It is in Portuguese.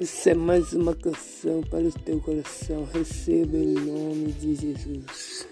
Isso é mais uma canção para o teu coração. Receba em nome de Jesus.